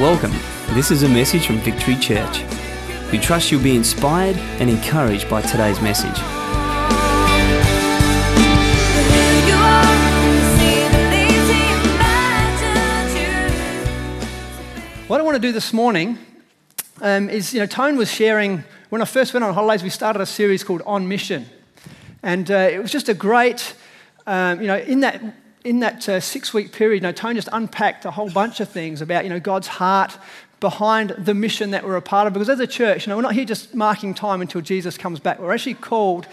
Welcome. This is a message from Victory Church. We trust you'll be inspired and encouraged by today's message. What I want to do this morning um, is, you know, Tone was sharing, when I first went on holidays, we started a series called On Mission. And uh, it was just a great, um, you know, in that, in that uh, six week period, you know, Tone just unpacked a whole bunch of things about, you know, God's heart behind the mission that we're a part of. Because as a church, you know, we're not here just marking time until Jesus comes back. We're actually called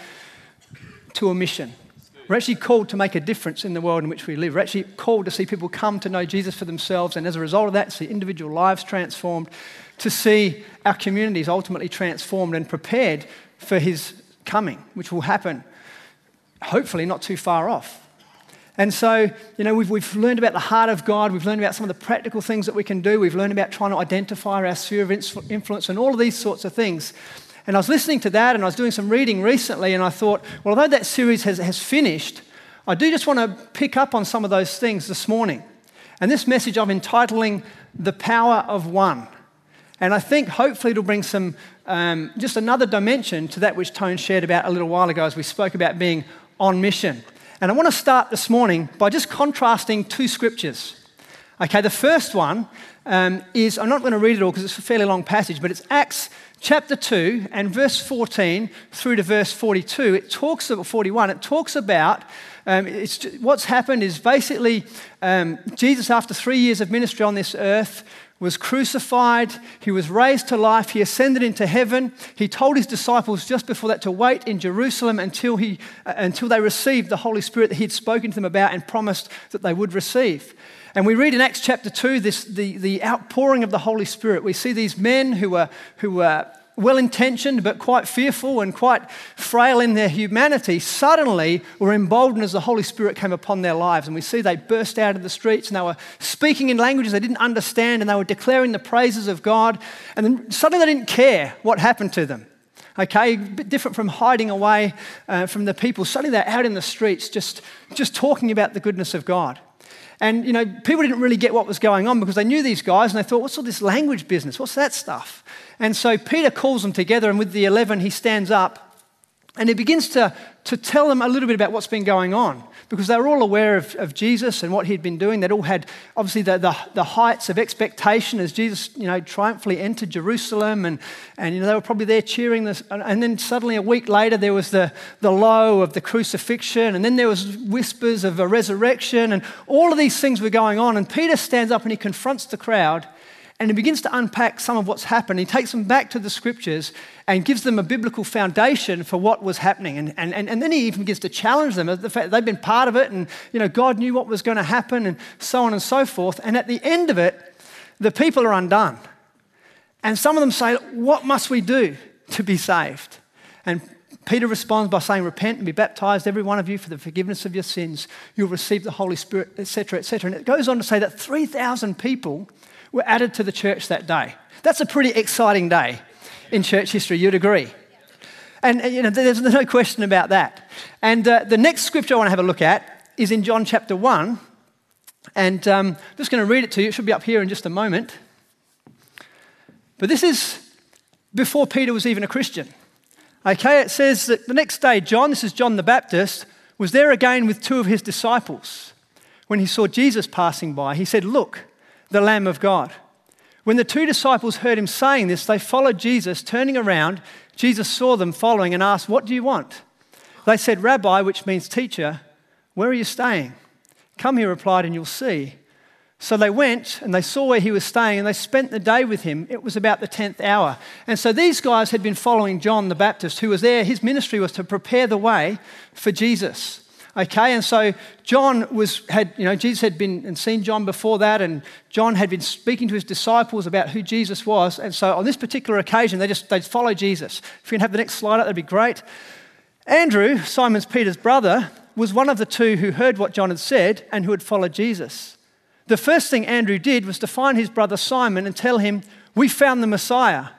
to a mission. We're actually called to make a difference in the world in which we live. We're actually called to see people come to know Jesus for themselves, and as a result of that, see individual lives transformed, to see our communities ultimately transformed and prepared for His coming, which will happen hopefully not too far off. And so, you know, we've, we've learned about the heart of God. We've learned about some of the practical things that we can do. We've learned about trying to identify our sphere of influence and all of these sorts of things. And I was listening to that and I was doing some reading recently, and I thought, well, although that series has, has finished, I do just want to pick up on some of those things this morning. And this message I'm entitling The Power of One. And I think hopefully it'll bring some, um, just another dimension to that which Tone shared about a little while ago as we spoke about being on mission. And I want to start this morning by just contrasting two scriptures. Okay, the first one um, is, I'm not going to read it all because it's a fairly long passage, but it's Acts chapter 2 and verse 14 through to verse 42, it talks about 41, it talks about um, what's happened is basically um, Jesus, after three years of ministry on this earth, was crucified, he was raised to life, he ascended into heaven. He told his disciples just before that to wait in Jerusalem until, he, uh, until they received the Holy Spirit that he had spoken to them about and promised that they would receive. And we read in Acts chapter 2 this, the, the outpouring of the Holy Spirit. We see these men who were, who were well intentioned but quite fearful and quite frail in their humanity suddenly were emboldened as the Holy Spirit came upon their lives. And we see they burst out of the streets and they were speaking in languages they didn't understand and they were declaring the praises of God. And then suddenly they didn't care what happened to them. Okay, a bit different from hiding away uh, from the people. Suddenly they're out in the streets just, just talking about the goodness of God. And, you know, people didn't really get what was going on because they knew these guys and they thought, what's all this language business? What's that stuff? And so Peter calls them together, and with the 11, he stands up and he begins to, to tell them a little bit about what's been going on because they were all aware of, of Jesus and what he'd been doing. They'd all had, obviously, the, the, the, heights of expectation as Jesus, you know, triumphantly entered Jerusalem. And, and you know, they were probably there cheering this. And then suddenly, a week later, there was the, the low of the crucifixion. And then there was whispers of a resurrection. And all of these things were going on. And Peter stands up and he confronts the crowd and he begins to unpack some of what's happened. He takes them back to the scriptures and gives them a biblical foundation for what was happening. And, and, and then he even begins to challenge them the fact they've been part of it and you know, God knew what was going to happen and so on and so forth. And at the end of it, the people are undone. And some of them say, What must we do to be saved? And Peter responds by saying, Repent and be baptized, every one of you, for the forgiveness of your sins. You'll receive the Holy Spirit, etc., etc. And it goes on to say that 3,000 people were added to the church that day. That's a pretty exciting day in church history, you'd agree. And, you know, there's no question about that. And uh, the next scripture I want to have a look at is in John chapter 1. And um, I'm just going to read it to you. It should be up here in just a moment. But this is before Peter was even a Christian. Okay, it says that the next day, John, this is John the Baptist, was there again with two of his disciples. When he saw Jesus passing by, he said, Look, the Lamb of God. When the two disciples heard him saying this, they followed Jesus. Turning around, Jesus saw them following and asked, What do you want? They said, Rabbi, which means teacher, where are you staying? Come, he replied, and you'll see. So they went and they saw where he was staying and they spent the day with him. It was about the 10th hour. And so these guys had been following John the Baptist, who was there. His ministry was to prepare the way for Jesus. Okay, and so John was had you know Jesus had been and seen John before that, and John had been speaking to his disciples about who Jesus was, and so on this particular occasion they just they'd follow Jesus. If you can have the next slide up, that'd be great. Andrew, Simon's Peter's brother, was one of the two who heard what John had said and who had followed Jesus. The first thing Andrew did was to find his brother Simon and tell him, "We found the Messiah,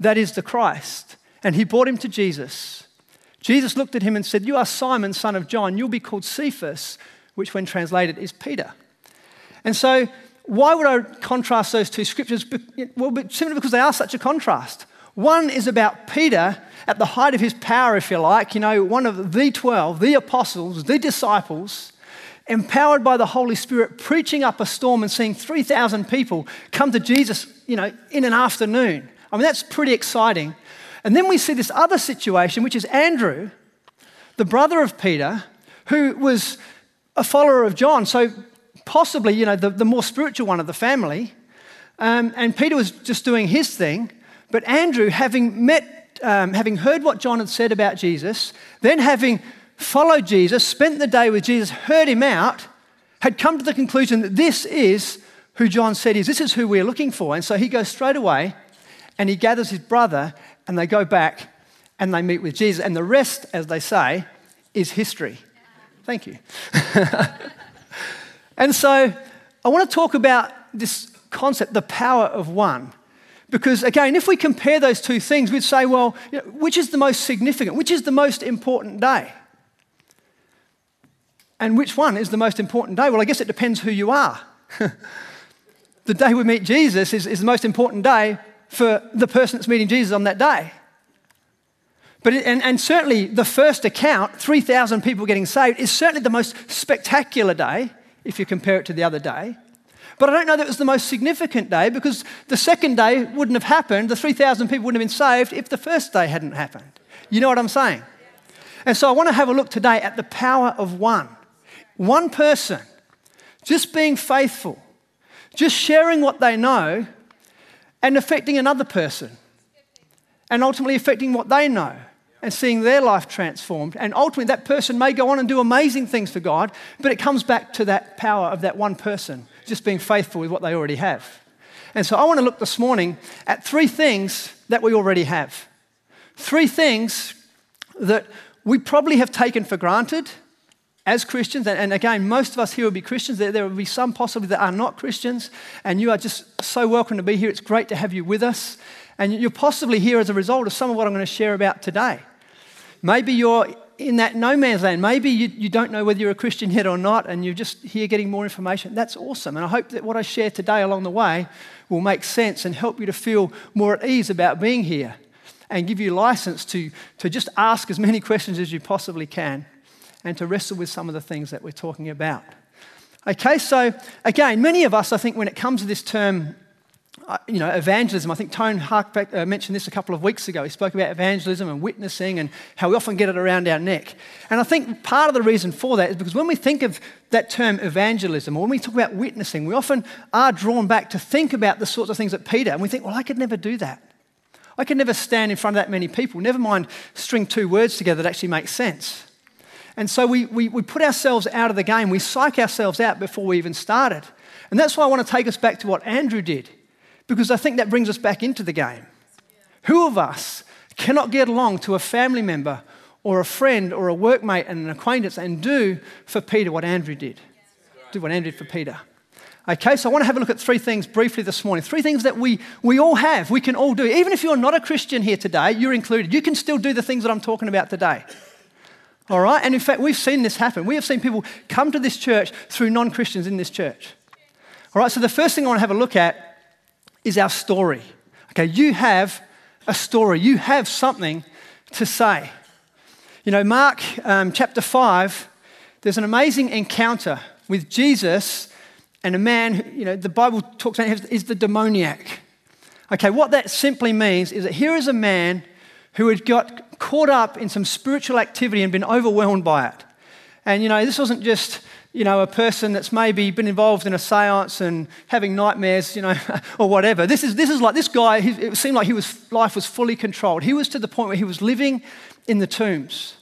that is the Christ," and he brought him to Jesus. Jesus looked at him and said, You are Simon, son of John. You'll be called Cephas, which, when translated, is Peter. And so, why would I contrast those two scriptures? Well, simply because they are such a contrast. One is about Peter at the height of his power, if you like, you know, one of the 12, the apostles, the disciples, empowered by the Holy Spirit, preaching up a storm and seeing 3,000 people come to Jesus, you know, in an afternoon. I mean, that's pretty exciting. And then we see this other situation, which is Andrew, the brother of Peter, who was a follower of John. So possibly, you know, the, the more spiritual one of the family. Um, and Peter was just doing his thing. But Andrew, having met, um, having heard what John had said about Jesus, then having followed Jesus, spent the day with Jesus, heard him out, had come to the conclusion that this is who John said is. This is who we're looking for. And so he goes straight away and he gathers his brother and they go back and they meet with Jesus. And the rest, as they say, is history. Thank you. And so I want to talk about this concept, the power of one. Because again, if we compare those two things, we'd say, well, you know, which is the most significant? Which is the most important day? And which one is the most important day? Well, I guess it depends who you are. the day we meet Jesus is, is the most important day for the person that's meeting Jesus on that day. But it, and, and certainly the first account, 3,000 people getting saved, is certainly the most spectacular day if you compare it to the other day. But I don't know that it was the most significant day because the second day wouldn't have happened. The 3,000 people wouldn't have been saved if the first day hadn't happened. You know what I'm saying? And so I want to have a look today at the power of one. One person just being faithful, just sharing what they know and affecting another person, and ultimately affecting what they know and seeing their life transformed. And ultimately, that person may go on and do amazing things for God, but it comes back to that power of that one person just being faithful with what they already have. And so I want to look this morning at three things that we already have. Three things that we probably have taken for granted as Christians. And again, most of us here will be Christians. There, will be some possibly that are not Christians. And you are just so welcome to be here. It's great to have you with us. And you're possibly here as a result of some of what I'm going to share about today. Maybe you're in that no man's land. Maybe you, you don't know whether you're a Christian yet or not, and you're just here getting more information. That's awesome. And I hope that what I share today along the way will make sense and help you to feel more at ease about being here and give you license to, to just ask as many questions as you possibly can and to wrestle with some of the things that we're talking about. Okay, so again, many of us, I think, when it comes to this term you know, evangelism. I think Tone Harkback uh, mentioned this a couple of weeks ago. He spoke about evangelism and witnessing and how we often get it around our neck. And I think part of the reason for that is because when we think of that term evangelism or when we talk about witnessing, we often are drawn back to think about the sorts of things that Peter, and we think, well, I could never do that. I could never stand in front of that many people, never mind string two words together that actually make sense. And so we, we, we put ourselves out of the game. We psych ourselves out before we even started. And that's why I want to take us back to what Andrew did because I think that brings us back into the game. Who of us cannot get along to a family member or a friend or a workmate and an acquaintance and do for Peter what Andrew did? Do what Andrew did for Peter. Okay, so I want to have a look at three things briefly this morning. Three things that we, we all have, we can all do. Even if you're not a Christian here today, you're included. You can still do the things that I'm talking about today. All right? And in fact, we've seen this happen. We have seen people come to this church through non Christians in this church. All right, so the first thing I want to have a look at is our story. Okay, you have a story, you have something to say. You know, Mark um, chapter 5, there's an amazing encounter with Jesus and a man, who, you know, the Bible talks about him is the demoniac. Okay, what that simply means is that here is a man who had got caught up in some spiritual activity and been overwhelmed by it. And, you know, this wasn't just you know, a person that's maybe been involved in a seance and having nightmares, you know, or whatever. This is, this is like this guy, it seemed like he was, life was fully controlled. He was to the point where he was living in the tombs.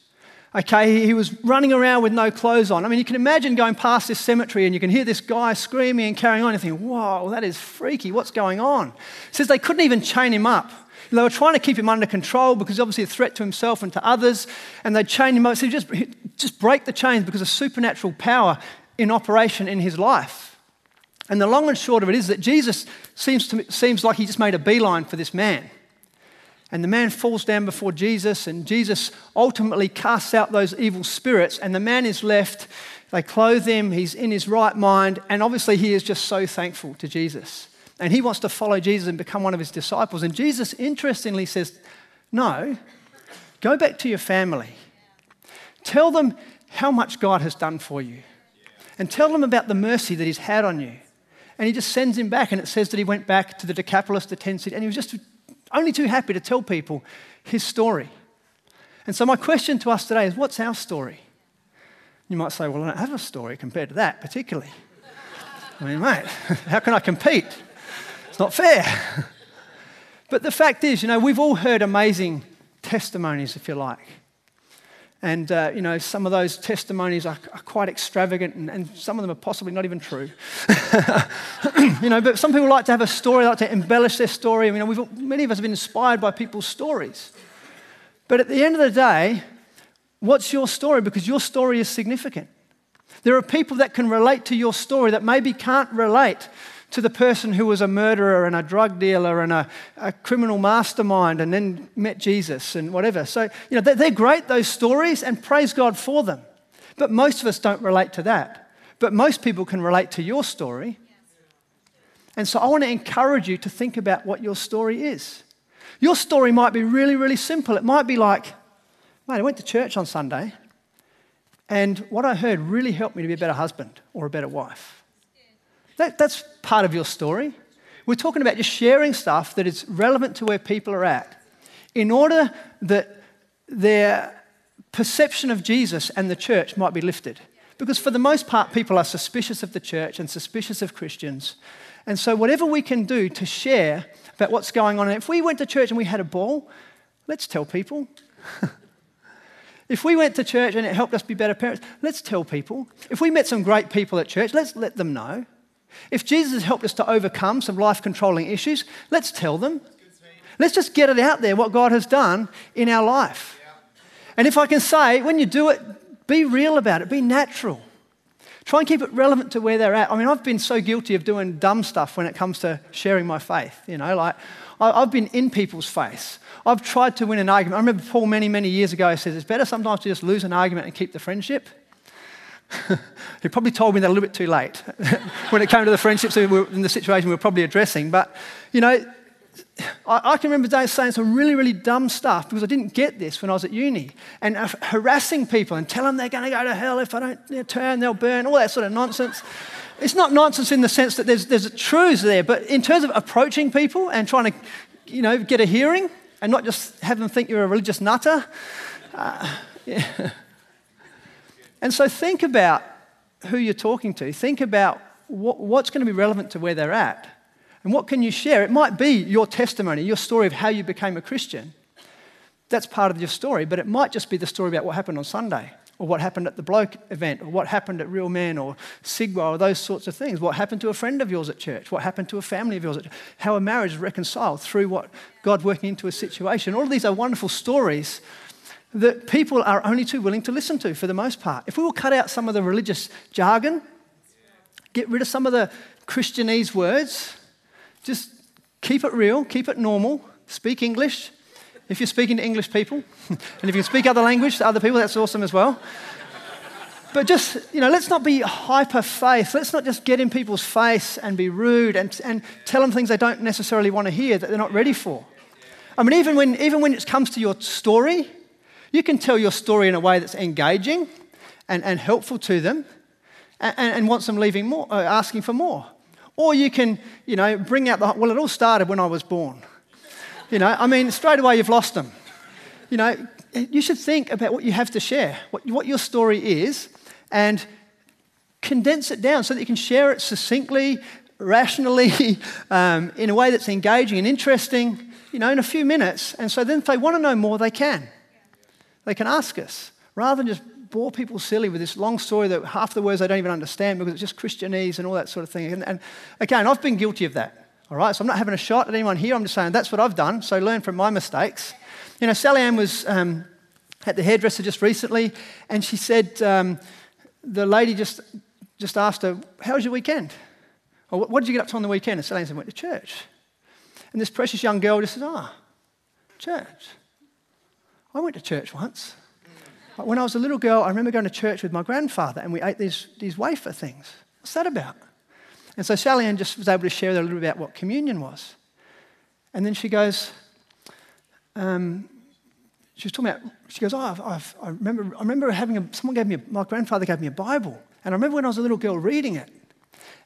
Okay, he was running around with no clothes on. I mean, you can imagine going past this cemetery and you can hear this guy screaming and carrying on and think, whoa, that is freaky. What's going on? It says they couldn't even chain him up. They were trying to keep him under control because obviously a threat to himself and to others, and they chained him up. So just, just break the chains because of supernatural power in operation in his life. And the long and short of it is that Jesus seems, to, seems like he just made a beeline for this man. And the man falls down before Jesus, and Jesus ultimately casts out those evil spirits, and the man is left They clothe him, he's in his right mind, and obviously he is just so thankful to Jesus. And he wants to follow Jesus and become one of his disciples. And Jesus, interestingly, says, No, go back to your family. Tell them how much God has done for you. And tell them about the mercy that he's had on you. And he just sends him back, and it says that he went back to the Decapolis, the 10 cities, and he was just only too happy to tell people his story. And so, my question to us today is what's our story? You might say, Well, I don't have a story compared to that, particularly. I mean, mate, how can I compete? It's not fair. But the fact is, you know, we've all heard amazing testimonies, if you like. And, uh, you know, some of those testimonies are, are quite extravagant, and, and, some of them are possibly not even true. you know, but some people like to have a story, like to embellish their story. I mean, many of us have been inspired by people's stories. But at the end of the day, what's your story? Because your story is significant. There are people that can relate to your story that maybe can't relate to the person who was a murderer and a drug dealer and a, a criminal mastermind and then met Jesus and whatever. So, you know, they're, they're great, those stories, and praise God for them. But most of us don't relate to that. But most people can relate to your story. And so I want to encourage you to think about what your story is. Your story might be really, really simple. It might be like, mate, I went to church on Sunday, and what I heard really helped me to be a better husband or a better wife. That, that's part of your story. We're talking about just sharing stuff that is relevant to where people are at in order that their perception of Jesus and the church might be lifted. Because for the most part, people are suspicious of the church and suspicious of Christians. And so, whatever we can do to share about what's going on, if we went to church and we had a ball, let's tell people. if we went to church and it helped us be better parents, let's tell people. If we met some great people at church, let's let them know. If Jesus has helped us to overcome some life controlling issues, let's tell them. Let's just get it out there what God has done in our life. And if I can say, when you do it, be real about it, be natural. Try and keep it relevant to where they're at. I mean, I've been so guilty of doing dumb stuff when it comes to sharing my faith. You know, like I've been in people's face. I've tried to win an argument. I remember Paul many, many years ago says it's better sometimes to just lose an argument and keep the friendship he probably told me that a little bit too late when it came to the friendships in the situation we were probably addressing. But, you know, I, I can remember days saying some really, really dumb stuff because I didn't get this when I was at uni and uh, harassing people and telling them they're going to go to hell if I don't you know, turn, they'll burn, all that sort of nonsense. It's not nonsense in the sense that there's, there's truths there, but in terms of approaching people and trying to, you know, get a hearing and not just have them think you're a religious nutter. Uh, yeah. And so think about who you're talking to. Think about what, what's going to be relevant to where they're at. And what can you share? It might be your testimony, your story of how you became a Christian. That's part of your story, but it might just be the story about what happened on Sunday, or what happened at the bloke event, or what happened at Real Men, or Sigwa, or those sorts of things. What happened to a friend of yours at church? What happened to a family of yours? How a marriage is reconciled through what God working into a situation. All of these are wonderful stories that people are only too willing to listen to for the most part. If we will cut out some of the religious jargon, get rid of some of the Christianese words, just keep it real, keep it normal, speak English. If you're speaking to English people, and if you can speak other language to other people, that's awesome as well. But just, you know, let's not be hyper faith. Let's not just get in people's face and be rude and, and tell them things they don't necessarily want to hear that they're not ready for. I mean, even when, even when it comes to your story, you can tell your story in a way that's engaging and, and helpful to them and, and wants them leaving more, uh, asking for more. Or you can, you know, bring out the, well, it all started when I was born. You know, I mean, straight away you've lost them. You know, you should think about what you have to share, what, what your story is, and condense it down so that you can share it succinctly, rationally, um, in a way that's engaging and interesting, you know, in a few minutes. And so then if they want to know more, they can. They can ask us rather than just bore people silly with this long story that half the words they don't even understand because it's just Christianese and all that sort of thing. And, and again, I've been guilty of that. All right, so I'm not having a shot at anyone here. I'm just saying that's what I've done. So learn from my mistakes. You know, Sally Ann was um, at the hairdresser just recently, and she said um, the lady just just asked her, "How was your weekend?" Or what did you get up to on the weekend? And Sally Ann said, "Went to church." And this precious young girl just said, "Ah, oh, church." I went to church once. When I was a little girl, I remember going to church with my grandfather and we ate these, these wafer things. What's that about? And so Sally Ann just was able to share a little bit about what communion was. And then she goes, um, she was talking about, she goes, oh, I've, I've, i remember, I remember having a, someone gave me, a, my grandfather gave me a Bible. And I remember when I was a little girl reading it.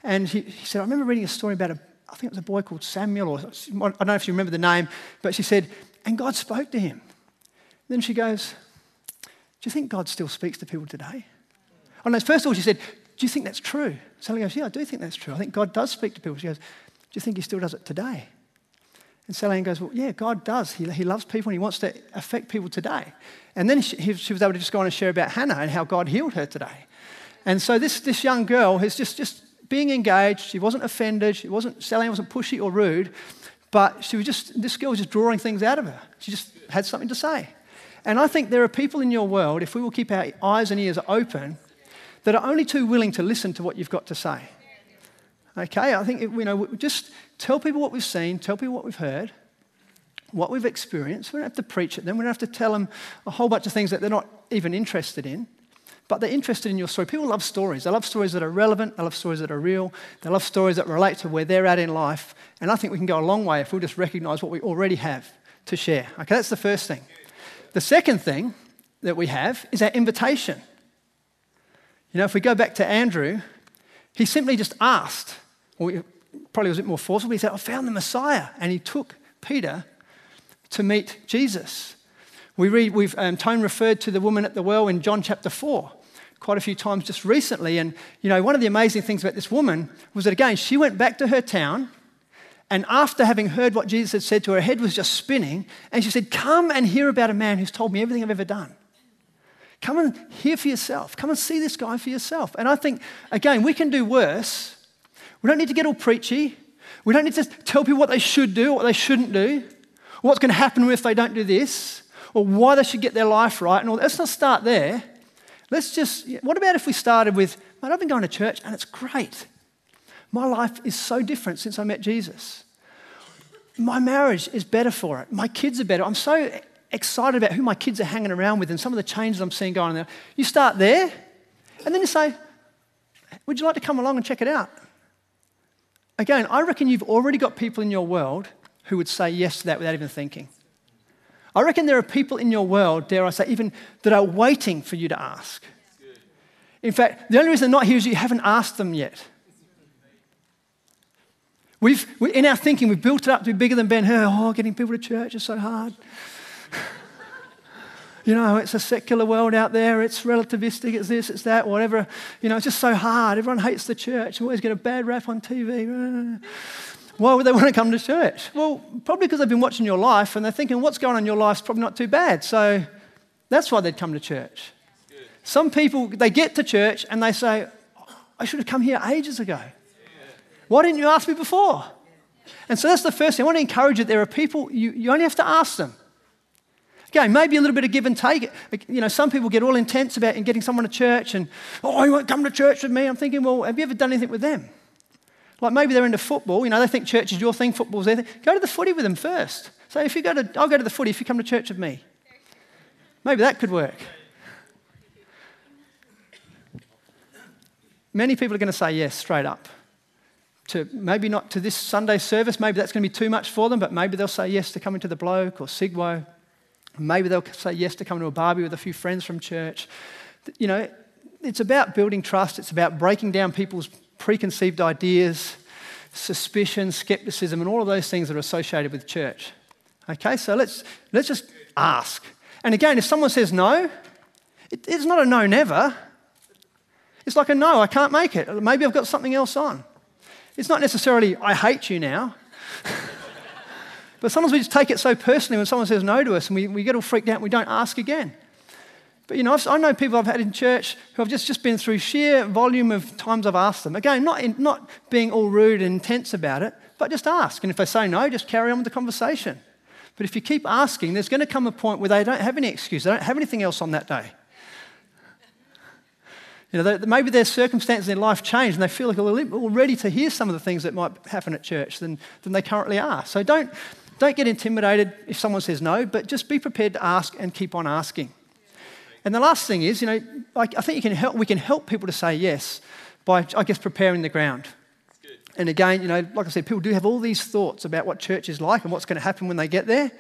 And he, he said, I remember reading a story about a, I think it was a boy called Samuel, or I don't know if you remember the name, but she said, and God spoke to him. Then she goes, Do you think God still speaks to people today? Oh, no, first of all, she said, Do you think that's true? Sally goes, Yeah, I do think that's true. I think God does speak to people. She goes, Do you think he still does it today? And Sally goes, Well, yeah, God does. He, he loves people and he wants to affect people today. And then she, she was able to just go on and share about Hannah and how God healed her today. And so this, this young girl is just, just being engaged. She wasn't offended. She wasn't, Sally wasn't pushy or rude. But she was just, this girl was just drawing things out of her. She just had something to say. And I think there are people in your world, if we will keep our eyes and ears open, that are only too willing to listen to what you've got to say. Okay, I think, you know, just tell people what we've seen, tell people what we've heard, what we've experienced. We don't have to preach it them, we don't have to tell them a whole bunch of things that they're not even interested in, but they're interested in your story. People love stories. They love stories that are relevant, they love stories that are real, they love stories that relate to where they're at in life. And I think we can go a long way if we'll just recognize what we already have to share. Okay, that's the first thing. The second thing that we have is our invitation. You know, if we go back to Andrew, he simply just asked, or probably was a bit more forceful, he said, I found the Messiah. And he took Peter to meet Jesus. We read, we've, um, Tone referred to the woman at the well in John chapter 4 quite a few times just recently. And, you know, one of the amazing things about this woman was that, again, she went back to her town and after having heard what Jesus had said to her, her head was just spinning. And she said, Come and hear about a man who's told me everything I've ever done. Come and hear for yourself. Come and see this guy for yourself. And I think, again, we can do worse. We don't need to get all preachy. We don't need to tell people what they should do, what they shouldn't do, what's going to happen if they don't do this, or why they should get their life right. And all. Let's not start there. Let's just, what about if we started with, mate, I've been going to church and it's great. My life is so different since I met Jesus. My marriage is better for it. My kids are better. I'm so excited about who my kids are hanging around with and some of the changes I'm seeing going on there. You start there, and then you say, Would you like to come along and check it out? Again, I reckon you've already got people in your world who would say yes to that without even thinking. I reckon there are people in your world, dare I say, even that are waiting for you to ask. In fact, the only reason they're not here is you haven't asked them yet. We've, we, in our thinking, we've built it up to be bigger than Ben Hur. Oh, getting people to church is so hard. you know, it's a secular world out there. It's relativistic. It's this, it's that, whatever. You know, it's just so hard. Everyone hates the church. We always get a bad rap on TV. Why would they want to come to church? Well, probably because they've been watching your life and they're thinking what's going on in your life is probably not too bad. So that's why they'd come to church. Some people, they get to church and they say, I should have come here ages ago. Why didn't you ask me before? And so that's the first thing. I want to encourage you. There are people, you, you only have to ask them. Okay, maybe a little bit of give and take. You know, some people get all intense about getting someone to church and, oh, you won't come to church with me. I'm thinking, well, have you ever done anything with them? Like maybe they're into football. You know, they think church is your thing, football's their thing. Go to the footy with them first. So if you go to, I'll go to the footy if you come to church with me. Maybe that could work. Many people are going to say yes straight up to maybe not to this Sunday service, maybe that's going to be too much for them, but maybe they'll say yes to coming to the bloke or Sigwo. Maybe they'll say yes to coming to a barbie with a few friends from church. You know, it's about building trust, it's about breaking down people's preconceived ideas, suspicion, skepticism, and all of those things that are associated with church. Okay, so let's, let's just ask. And again, if someone says no, it, it's not a no never. It's like a no, I can't make it. Maybe I've got something else on. It's not necessarily, I hate you now. but sometimes we just take it so personally when someone says no to us and we, we get all freaked out and we don't ask again. But you know, I've, i know people I've had in church who have just, just been through sheer volume of times I've asked them. Again, not, in, not being all rude and intense about it, but just ask. And if they say no, just carry on with the conversation. But if you keep asking, there's going to come a point where they don't have any excuse, they don't have anything else on that day. You know, maybe their circumstances in life change and they feel like a little more ready to hear some of the things that might happen at church than, than they currently are. So don't, don't get intimidated if someone says no, but just be prepared to ask and keep on asking. And the last thing is, you know, I, I think can help, we can help people to say yes by, I guess, preparing the ground. And again, you know, like I said, people do have all these thoughts about what church is like and what's going to happen when they get there.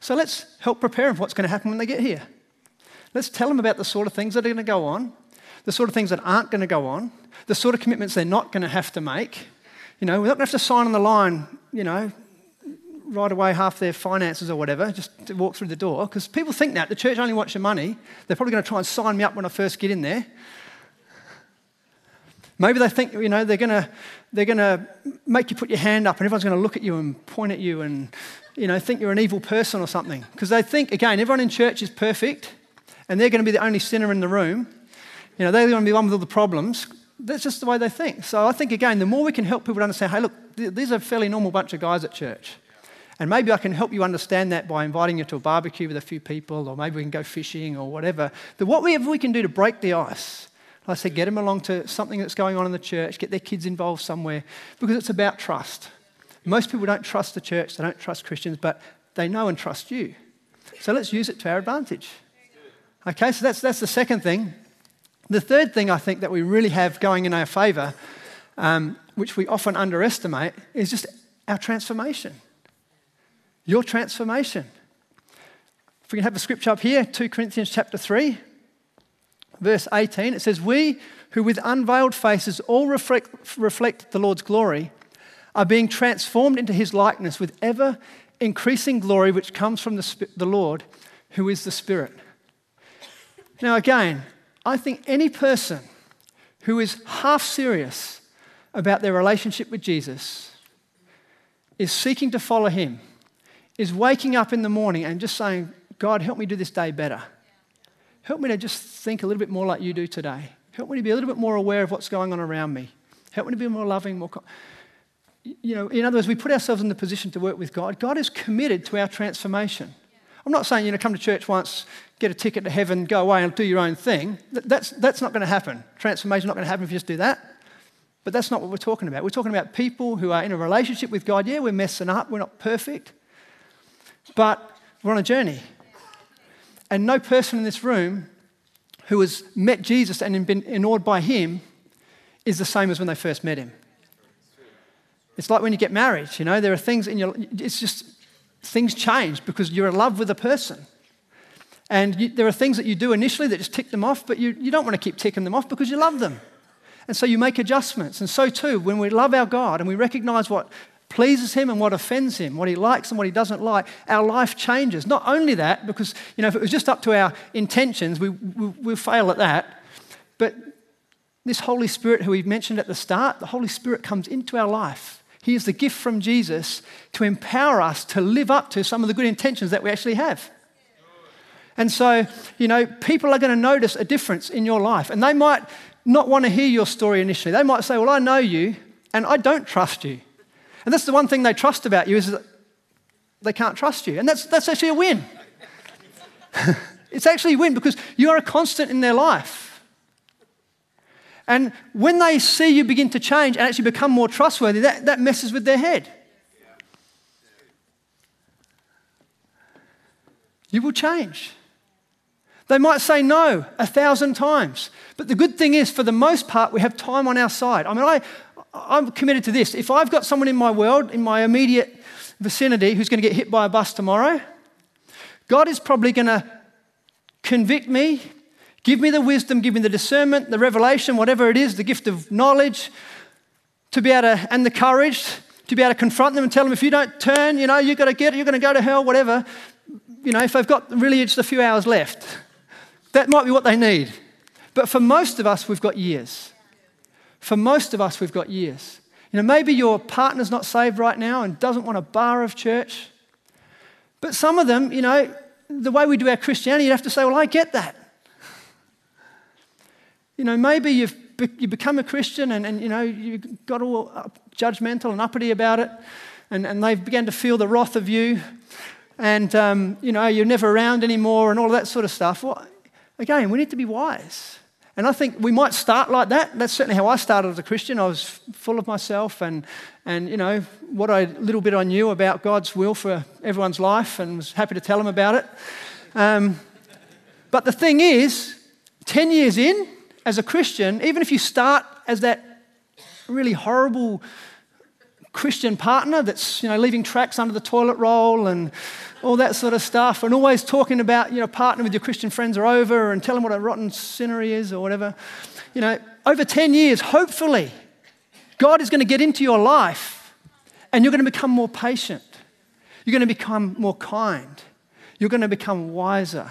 So let's help prepare them for what's going to happen when they get here. Let's tell them about the sort of things that are going to go on, the sort of things that aren't going to go on, the sort of commitments they're not going to have to make. You know, we're not going to have to sign on the line, you know, right away half their finances or whatever just to walk through the door. Because people think that the church only wants your money. They're probably going to try and sign me up when I first get in there. Maybe they think, you know, they're going to, they're going to make you put your hand up and everyone's going to look at you and point at you and, you know, think you're an evil person or something. Because they think, again, everyone in church is perfect and they're going to be the only sinner in the room. You know, they're going to be the one with all the problems. That's just the way they think. So I think, again, the more we can help people understand, hey, look, these are a fairly normal bunch of guys at church. And maybe I can help you understand that by inviting you to a barbecue with a few people, or maybe we can go fishing or whatever. But whatever we can do to break the ice, like I said, get them along to something that's going on in the church, get their kids involved somewhere, because it's about trust. Most people don't trust the church, they don't trust Christians, but they know and trust you. So let's use it to our advantage. Okay, so that's, that's the second thing. The third thing I think that we really have going in our favour, um, which we often underestimate, is just our transformation. Your transformation. If we can have a scripture up here, 2 Corinthians chapter 3, verse 18, it says, We who with unveiled faces all reflect, reflect the Lord's glory are being transformed into his likeness with ever increasing glory which comes from the, the Lord, who is the Spirit. Now, again, I think any person who is half serious about their relationship with Jesus is seeking to follow him, is waking up in the morning and just saying, God, help me do this day better. Help me to just think a little bit more like you do today. Help me to be a little bit more aware of what's going on around me. Help me to be more loving, more. you know, in other words, we put ourselves in the position to work with God. God is committed to our transformation. I'm not saying, you know, come to church once, get a ticket to heaven, go away and do your own thing. That's, that's not going to happen. Transformation is not going to happen if you just do that. But that's not what we're talking about. We're talking about people who are in a relationship with God. Yeah, we're messing up, we're not perfect, but we're on a journey. And no person in this room who has met Jesus and been enamored by him is the same as when they first met him. It's like when you get married, you know, there are things in your, it's just, things change because you're in love with a person. And you, there are things that you do initially that just tick them off, but you, you don't want to keep ticking them off because you love them. And so you make adjustments. And so, too, when we love our God and we recognize what pleases Him and what offends Him, what He likes and what He doesn't like, our life changes. Not only that, because you know, if it was just up to our intentions, we, we, we'll fail at that. But this Holy Spirit, who we mentioned at the start, the Holy Spirit comes into our life. He is the gift from Jesus to empower us to live up to some of the good intentions that we actually have. And so, you know, people are going to notice a difference in your life. And they might not want to hear your story initially. They might say, Well, I know you, and I don't trust you. And that's the one thing they trust about you is that they can't trust you. And that's, that's actually a win. it's actually a win because you are a constant in their life. And when they see you begin to change and actually become more trustworthy, that, that messes with their head. You will change. They might say no a thousand times. But the good thing is, for the most part, we have time on our side. I mean, I, I'm committed to this. If I've got someone in my world, in my immediate vicinity, who's going to get hit by a bus tomorrow, God is probably going to convict me, give me the wisdom, give me the discernment, the revelation, whatever it is, the gift of knowledge, to be able to, and the courage to be able to confront them and tell them, if you don't turn, you know, you've got to get it, you're going to go to hell, whatever. You know, if they've got really just a few hours left. That might be what they need. But for most of us, we've got years. For most of us, we've got years. You know, maybe your partner's not saved right now and doesn't want a bar of church. But some of them, you know, the way we do our Christianity, you'd have to say, well, I get that. You know, maybe you've you become a Christian and, and you know, you got all judgmental and uppity about it, and, and they've begun to feel the wrath of you, and, um, you know, you're never around anymore and all of that sort of stuff. Well, Again, we need to be wise. And I think we might start like that. That's certainly how I started as a Christian. I was full of myself and, and you know, what I little bit I knew about God's will for everyone's life and was happy to tell them about it. Um, But the thing is, 10 years in, as a Christian, even if you start as that really horrible Christian partner that's you know leaving tracks under the toilet roll and all that sort of stuff, and always talking about you know partner with your Christian friends are over and tell them what a rotten sinner he is or whatever. You know, over 10 years, hopefully, God is going to get into your life and you're going to become more patient. You're going to become more kind. You're going to become wiser.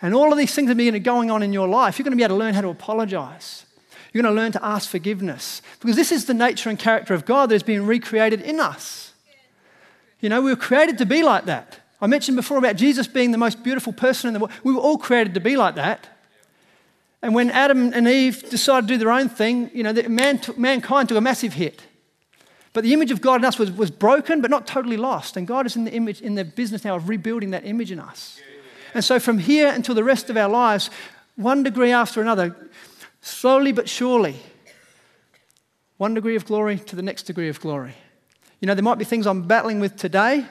And all of these things are going on in your life. You're going to be able to learn how to apologize. You're going to learn to ask forgiveness. Because this is the nature and character of God that has been recreated in us. You know, we were created to be like that. I mentioned before about Jesus being the most beautiful person in the world. We were all created to be like that. And when Adam and Eve decided to do their own thing, you know, man mankind took a massive hit. But the image of God in us was, was broken, but not totally lost. And God is in the image, in the business now of rebuilding that image in us. And so from here until the rest of our lives, one degree after another, slowly but surely, one degree of glory to the next degree of glory. You know, there might be things I'm battling with today,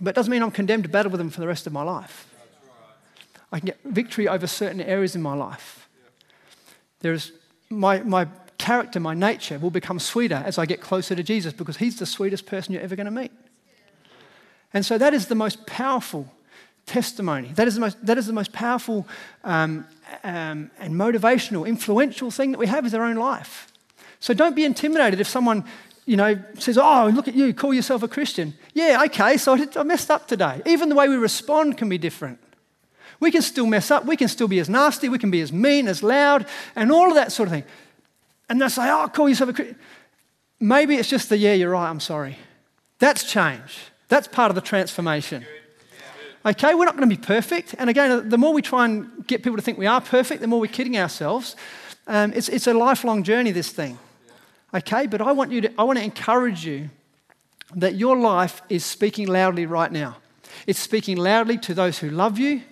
but it doesn't mean I'm condemned to battle with them for the rest of my life. I can get victory over certain areas in my life. There's my, my character, my nature will become sweeter as I get closer to Jesus because he's the sweetest person you're ever going to meet. And so that is the most powerful testimony. That is the most, that is the most powerful um, um, and motivational, influential thing that we have is our own life. So don't be intimidated if someone, you know, says, "Oh, look at you, call yourself a Christian." Yeah, okay, so I messed up today. Even the way we respond can be different. We can still mess up. We can still be as nasty. We can be as mean, as loud, and all of that sort of thing. And they say, "Oh, call yourself a Christian." Maybe it's just the, "Yeah, you're right. I'm sorry." That's change. That's part of the transformation. Okay, we're not going to be perfect. And again, the more we try and get people to think we are perfect, the more we're kidding ourselves. Um, it's, it's a lifelong journey, this thing. Okay, but I want, you to, I want to encourage you that your life is speaking loudly right now. It's speaking loudly to those who love you,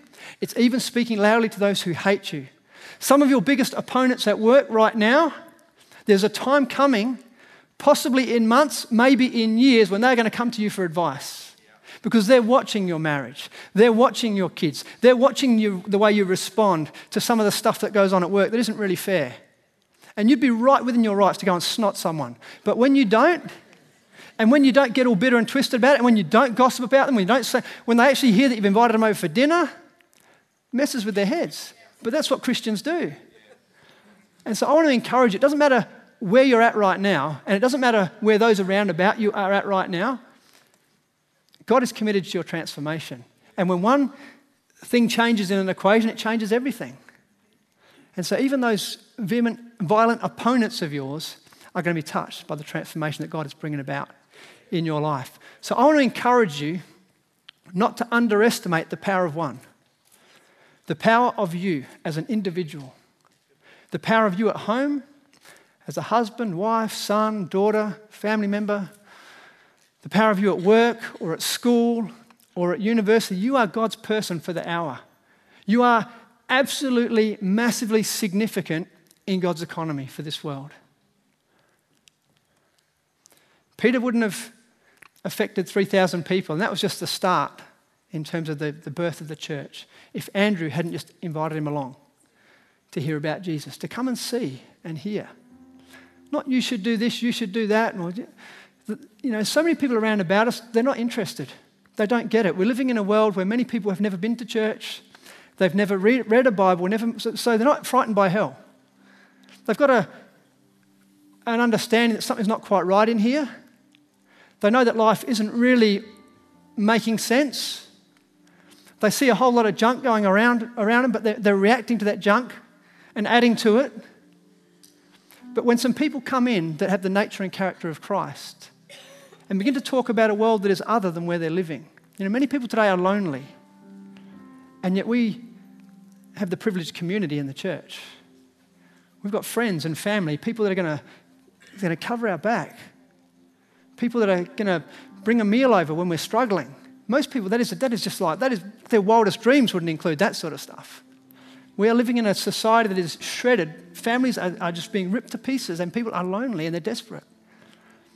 it's even speaking loudly to those who hate you. Some of your biggest opponents at work right now, there's a time coming, possibly in months, maybe in years, when they're going to come to you for advice because they're watching your marriage. They're watching your kids. They're watching you, the way you respond to some of the stuff that goes on at work that isn't really fair. And you'd be right within your rights to go and snot someone. But when you don't, and when you don't get all bitter and twisted about it, and when you don't gossip about them, when, you don't say, when they actually hear that you've invited them over for dinner, messes with their heads. But that's what Christians do. And so I want to encourage you. It doesn't matter where you're at right now, and it doesn't matter where those around about you are at right now. God is committed to your transformation. And when one thing changes in an equation, it changes everything. And so even those vehement, violent opponents of yours are going to be touched by the transformation that God is bringing about in your life. So I want to encourage you not to underestimate the power of one, the power of you as an individual, the power of you at home as a husband, wife, son, daughter, family member, the power of you at work or at school or at university, you are God's person for the hour. You are absolutely, massively significant in God's economy for this world. Peter wouldn't have affected 3,000 people, and that was just the start in terms of the, the birth of the church. If Andrew hadn't just invited him along to hear about Jesus, to come and see and hear. Not you should do this, you should do that you know, so many people around about us, they're not interested. They don't get it. We're living in a world where many people have never been to church, they've never read, read a Bible, never, so they're not frightened by hell. They've got a, an understanding that something's not quite right in here. They know that life isn't really making sense. They see a whole lot of junk going around, around them, but they're, they're reacting to that junk and adding to it. But when some people come in that have the nature and character of Christ and begin to talk about a world that is other than where they're living, you know, many people today are lonely, and yet we have the privileged community in the church. We've got friends and family, people that are going to, cover our back, people that are going to bring a meal over when we're struggling. Most people, that is, that is just like, that is, their wildest dreams wouldn't include that sort of stuff. We are living in a society that is shredded. Families are, are just being ripped to pieces, and people are lonely and they're desperate.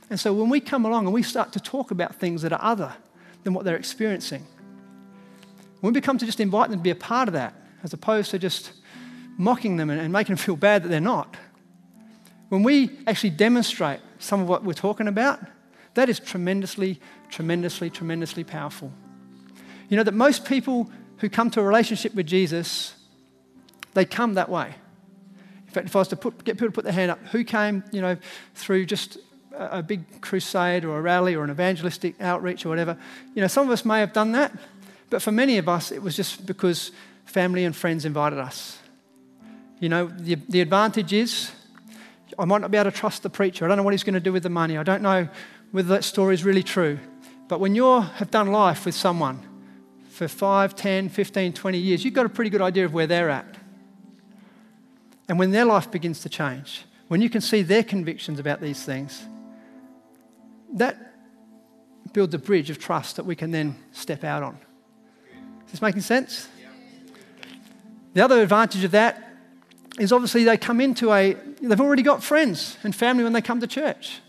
And so when we come along and we start to talk about things that are other than what they're experiencing, when we come to just invite them to be a part of that, as opposed to just mocking them and, and making them feel bad that they're not. When we actually demonstrate some of what we're talking about, that is tremendously, tremendously, tremendously powerful. You know that most people who come to a relationship with Jesus, they come that way. In fact, if I was to put, get people to put their hand up, who came, you know, through just a, big crusade or a rally or an evangelistic outreach or whatever, you know, some of us may have done that, but for many of us, it was just because family and friends invited us. You know, the, the advantage is I might not be able to trust the preacher. I don't know what he's going to do with the money. I don't know whether that story is really true. But when you have done life with someone for 5, 10, 15, 20 years, you've got a pretty good idea of where they're at. And when their life begins to change, when you can see their convictions about these things, that builds a bridge of trust that we can then step out on. Is this making sense? The other advantage of that is obviously they come into a, they've already got friends and family when they come to church.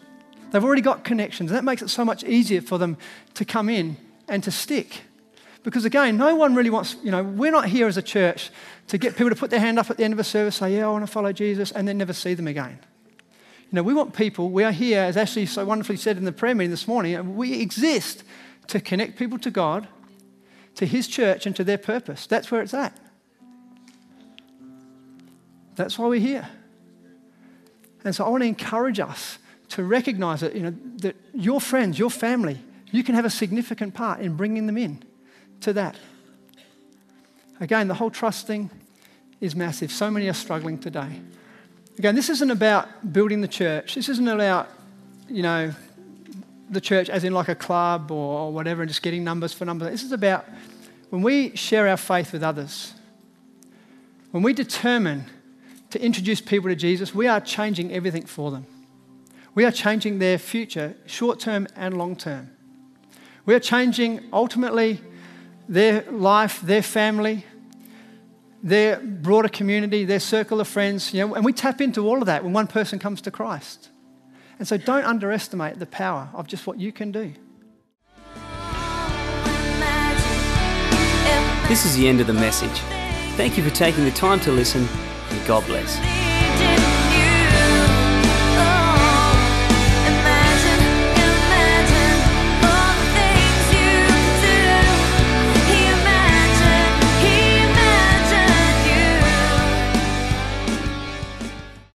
They've already got connections. And that makes it so much easier for them to come in and to stick. Because again, no one really wants, you know, we're not here as a church to get people to put their hand up at the end of a service, say, yeah, I want to follow Jesus, and then never see them again. You know, we want people, we are here, as Ashley so wonderfully said in the prayer meeting this morning, we exist to connect people to God, to His church, and to their purpose. That's where it's at. That's why we're here. And so I want to encourage us to recognize that, you know, that your friends, your family, you can have a significant part in bringing them in to that. Again, the whole trust thing is massive. So many are struggling today. Again, this isn't about building the church. This isn't about, you know, the church as in like a club or, whatever and just getting numbers for numbers. This is about when we share our faith with others, when we determine to introduce people to Jesus, we are changing everything for them. We are changing their future, short term and long term. We are changing ultimately their life, their family, their broader community, their circle of friends. You know, and we tap into all of that when one person comes to Christ. And so don't underestimate the power of just what you can do. This is the end of the message. Thank you for taking the time to listen and God bless.